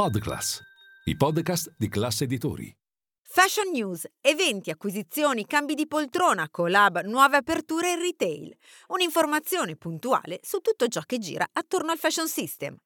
Podclass, i podcast di classe editori. Fashion News, eventi, acquisizioni, cambi di poltrona, collab, nuove aperture in retail. Un'informazione puntuale su tutto ciò che gira attorno al fashion system.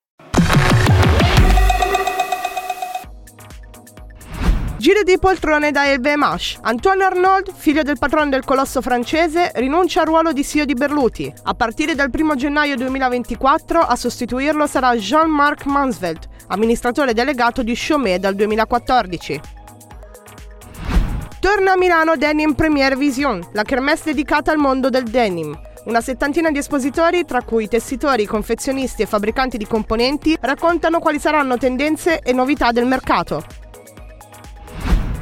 Giro di poltrone da LVMH. Antoine Arnauld, figlio del patrono del colosso francese, rinuncia al ruolo di CEO di Berluti. A partire dal 1 gennaio 2024 a sostituirlo sarà Jean-Marc Mansvelt, amministratore delegato di Chaumet dal 2014. Torna a Milano Denim Premiere Vision, la kermesse dedicata al mondo del denim. Una settantina di espositori, tra cui tessitori, confezionisti e fabbricanti di componenti, raccontano quali saranno tendenze e novità del mercato.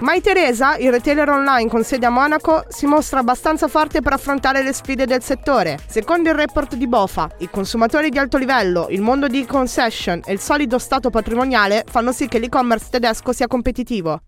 Mai Teresa, il retailer online con sede a Monaco, si mostra abbastanza forte per affrontare le sfide del settore. Secondo il report di Bofa, i consumatori di alto livello, il mondo di concession e il solido stato patrimoniale fanno sì che l'e-commerce tedesco sia competitivo.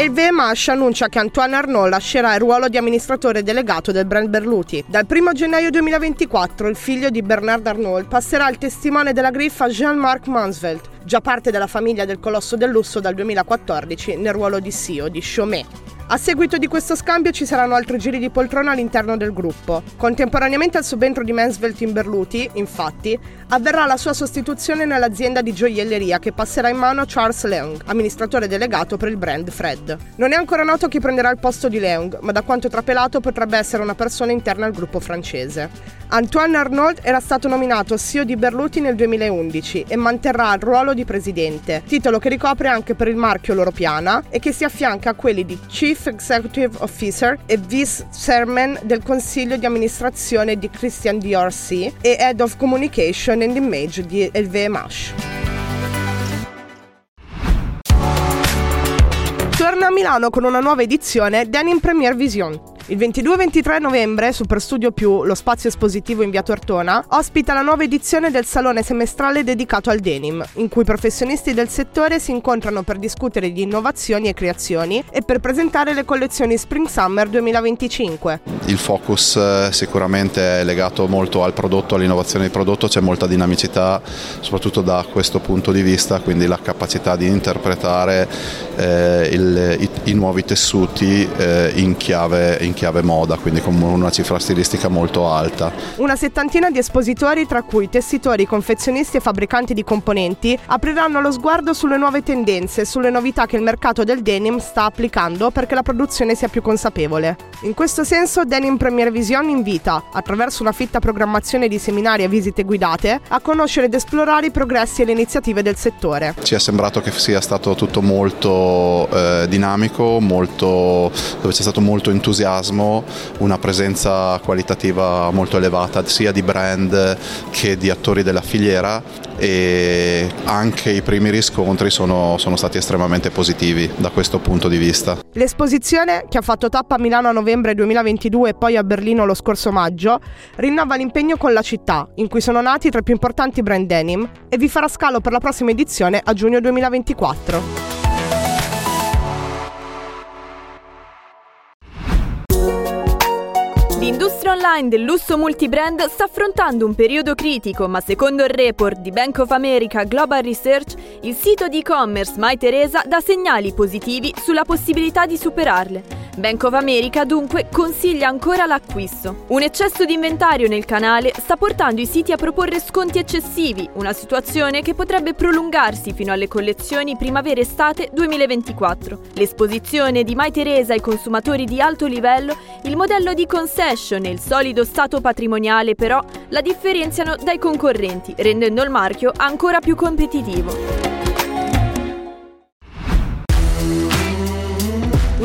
E il VMH annuncia che Antoine Arnaud lascerà il ruolo di amministratore delegato del brand Berluti. Dal 1 gennaio 2024 il figlio di Bernard Arnault passerà il testimone della griffa Jean-Marc Mansvelt, già parte della famiglia del colosso del lusso dal 2014 nel ruolo di CEO di Chaumet. A seguito di questo scambio ci saranno altri giri di poltrona all'interno del gruppo. Contemporaneamente al subentro di Mansvelt in Berluti, infatti, avverrà la sua sostituzione nell'azienda di gioielleria che passerà in mano a Charles Leung, amministratore delegato per il brand Fred. Non è ancora noto chi prenderà il posto di Leung, ma da quanto trapelato potrebbe essere una persona interna al gruppo francese. Antoine Arnauld era stato nominato CEO di Berluti nel 2011 e manterrà il ruolo di presidente, titolo che ricopre anche per il marchio Loro Piana e che si affianca a quelli di Chief Executive Officer e Vice Chairman del consiglio di amministrazione di Christian Dior C e Head of Communication and Image di LVMH. Torna a Milano con una nuova edizione Denim Premier Vision, il 22-23 novembre, Super Studio Più, lo spazio espositivo in via Tortona, ospita la nuova edizione del salone semestrale dedicato al denim, in cui professionisti del settore si incontrano per discutere di innovazioni e creazioni e per presentare le collezioni Spring Summer 2025. Il focus eh, sicuramente è legato molto al prodotto, all'innovazione di prodotto, c'è molta dinamicità soprattutto da questo punto di vista, quindi la capacità di interpretare eh, il, i, i, nuovi tessuti eh, in chiave, in chiave moda, quindi con una cifra stilistica molto alta. Una settantina di espositori, tra cui tessitori, confezionisti e fabbricanti di componenti, apriranno lo sguardo sulle nuove tendenze, sulle novità che il mercato del denim sta applicando perché la produzione sia più consapevole. In questo senso Denim Premier Vision invita, attraverso una fitta programmazione di seminari e visite guidate, a conoscere ed esplorare i progressi e le iniziative del settore. Ci è sembrato che sia stato tutto molto eh, dinamico, molto, dove c'è stato molto entusiasmo entusiasmo, una presenza qualitativa molto elevata sia di brand che di attori della filiera e anche i primi riscontri sono, sono, stati estremamente positivi da questo punto di vista. L'esposizione, che ha fatto tappa a Milano a novembre 2022 e poi a Berlino lo scorso maggio, rinnova l'impegno con la città, in cui sono nati tra i più importanti brand denim, e vi farà scalo per la prossima edizione a giugno 2024. Online del lusso multibrand sta affrontando un periodo critico, ma secondo il report di Bank of America Global Research, il sito di e-commerce MyTeresa dà segnali positivi sulla possibilità di superarle. Bank of America dunque consiglia ancora l'acquisto. Un eccesso di inventario nel canale sta portando i siti a proporre sconti eccessivi, una situazione che potrebbe prolungarsi fino alle collezioni primavera-estate 2024. L'esposizione di Mai Teresa ai consumatori di alto livello, il modello di concession e il solido stato patrimoniale però la differenziano dai concorrenti, rendendo il marchio ancora più competitivo.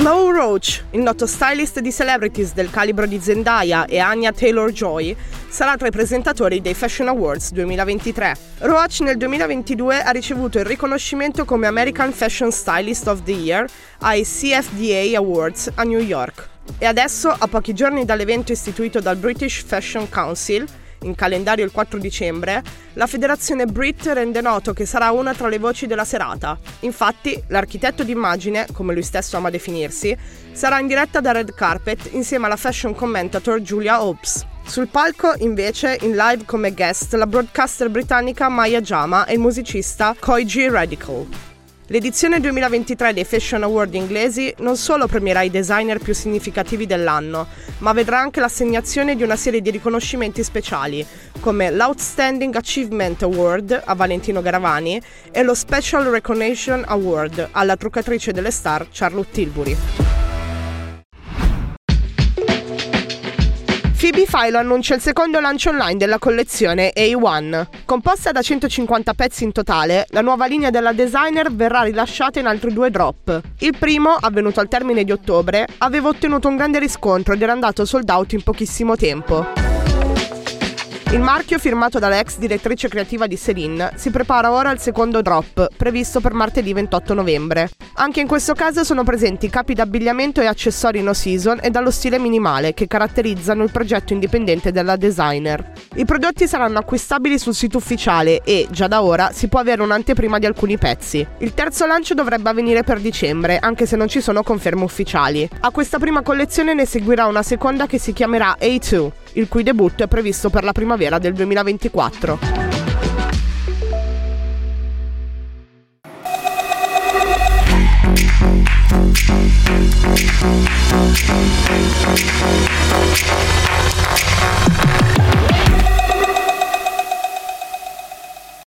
Mo Roach, il noto stylist di celebrities del calibro di Zendaya e Anya Taylor-Joy, sarà tra i presentatori dei Fashion Awards 2023. Roach nel 2022 ha ricevuto il riconoscimento come American Fashion Stylist of the Year ai CFDA Awards a New York. E adesso, a pochi giorni dall'evento istituito dal British Fashion Council, in calendario il 4 dicembre, la federazione Brit rende noto che sarà una tra le voci della serata. Infatti, l'architetto d'immagine, come lui stesso ama definirsi, sarà in diretta da Red Carpet insieme alla fashion commentator Julia Hopes. Sul palco, invece, in live come guest, la broadcaster britannica Maya Jama e il musicista Koiji Radical. L'edizione 2023 dei Fashion Award inglesi non solo premierà i designer più significativi dell'anno, ma vedrà anche l'assegnazione di una serie di riconoscimenti speciali, come l'Outstanding Achievement Award a Valentino Garavani e lo Special Recognition Award alla truccatrice delle star Charlotte Tilbury. Phoebe Philo annuncia il secondo lancio online della collezione A1. Composta da 150 pezzi in totale, la nuova linea della designer verrà rilasciata in altri due drop. Il primo, avvenuto al termine di ottobre, aveva ottenuto un grande riscontro ed era andato sold out in pochissimo tempo. Il marchio, firmato dall'ex direttrice creativa di Celine, si prepara ora al secondo drop, previsto per martedì 28 novembre. Anche in questo caso sono presenti capi d'abbigliamento e accessori no season e dallo stile minimale che caratterizzano il progetto indipendente della designer. I prodotti saranno acquistabili sul sito ufficiale e, già da ora, si può avere un'anteprima di alcuni pezzi. Il terzo lancio dovrebbe avvenire per dicembre, anche se non ci sono conferme ufficiali. A questa prima collezione ne seguirà una seconda che si chiamerà A2 il cui debutto è previsto per la primavera del 2024.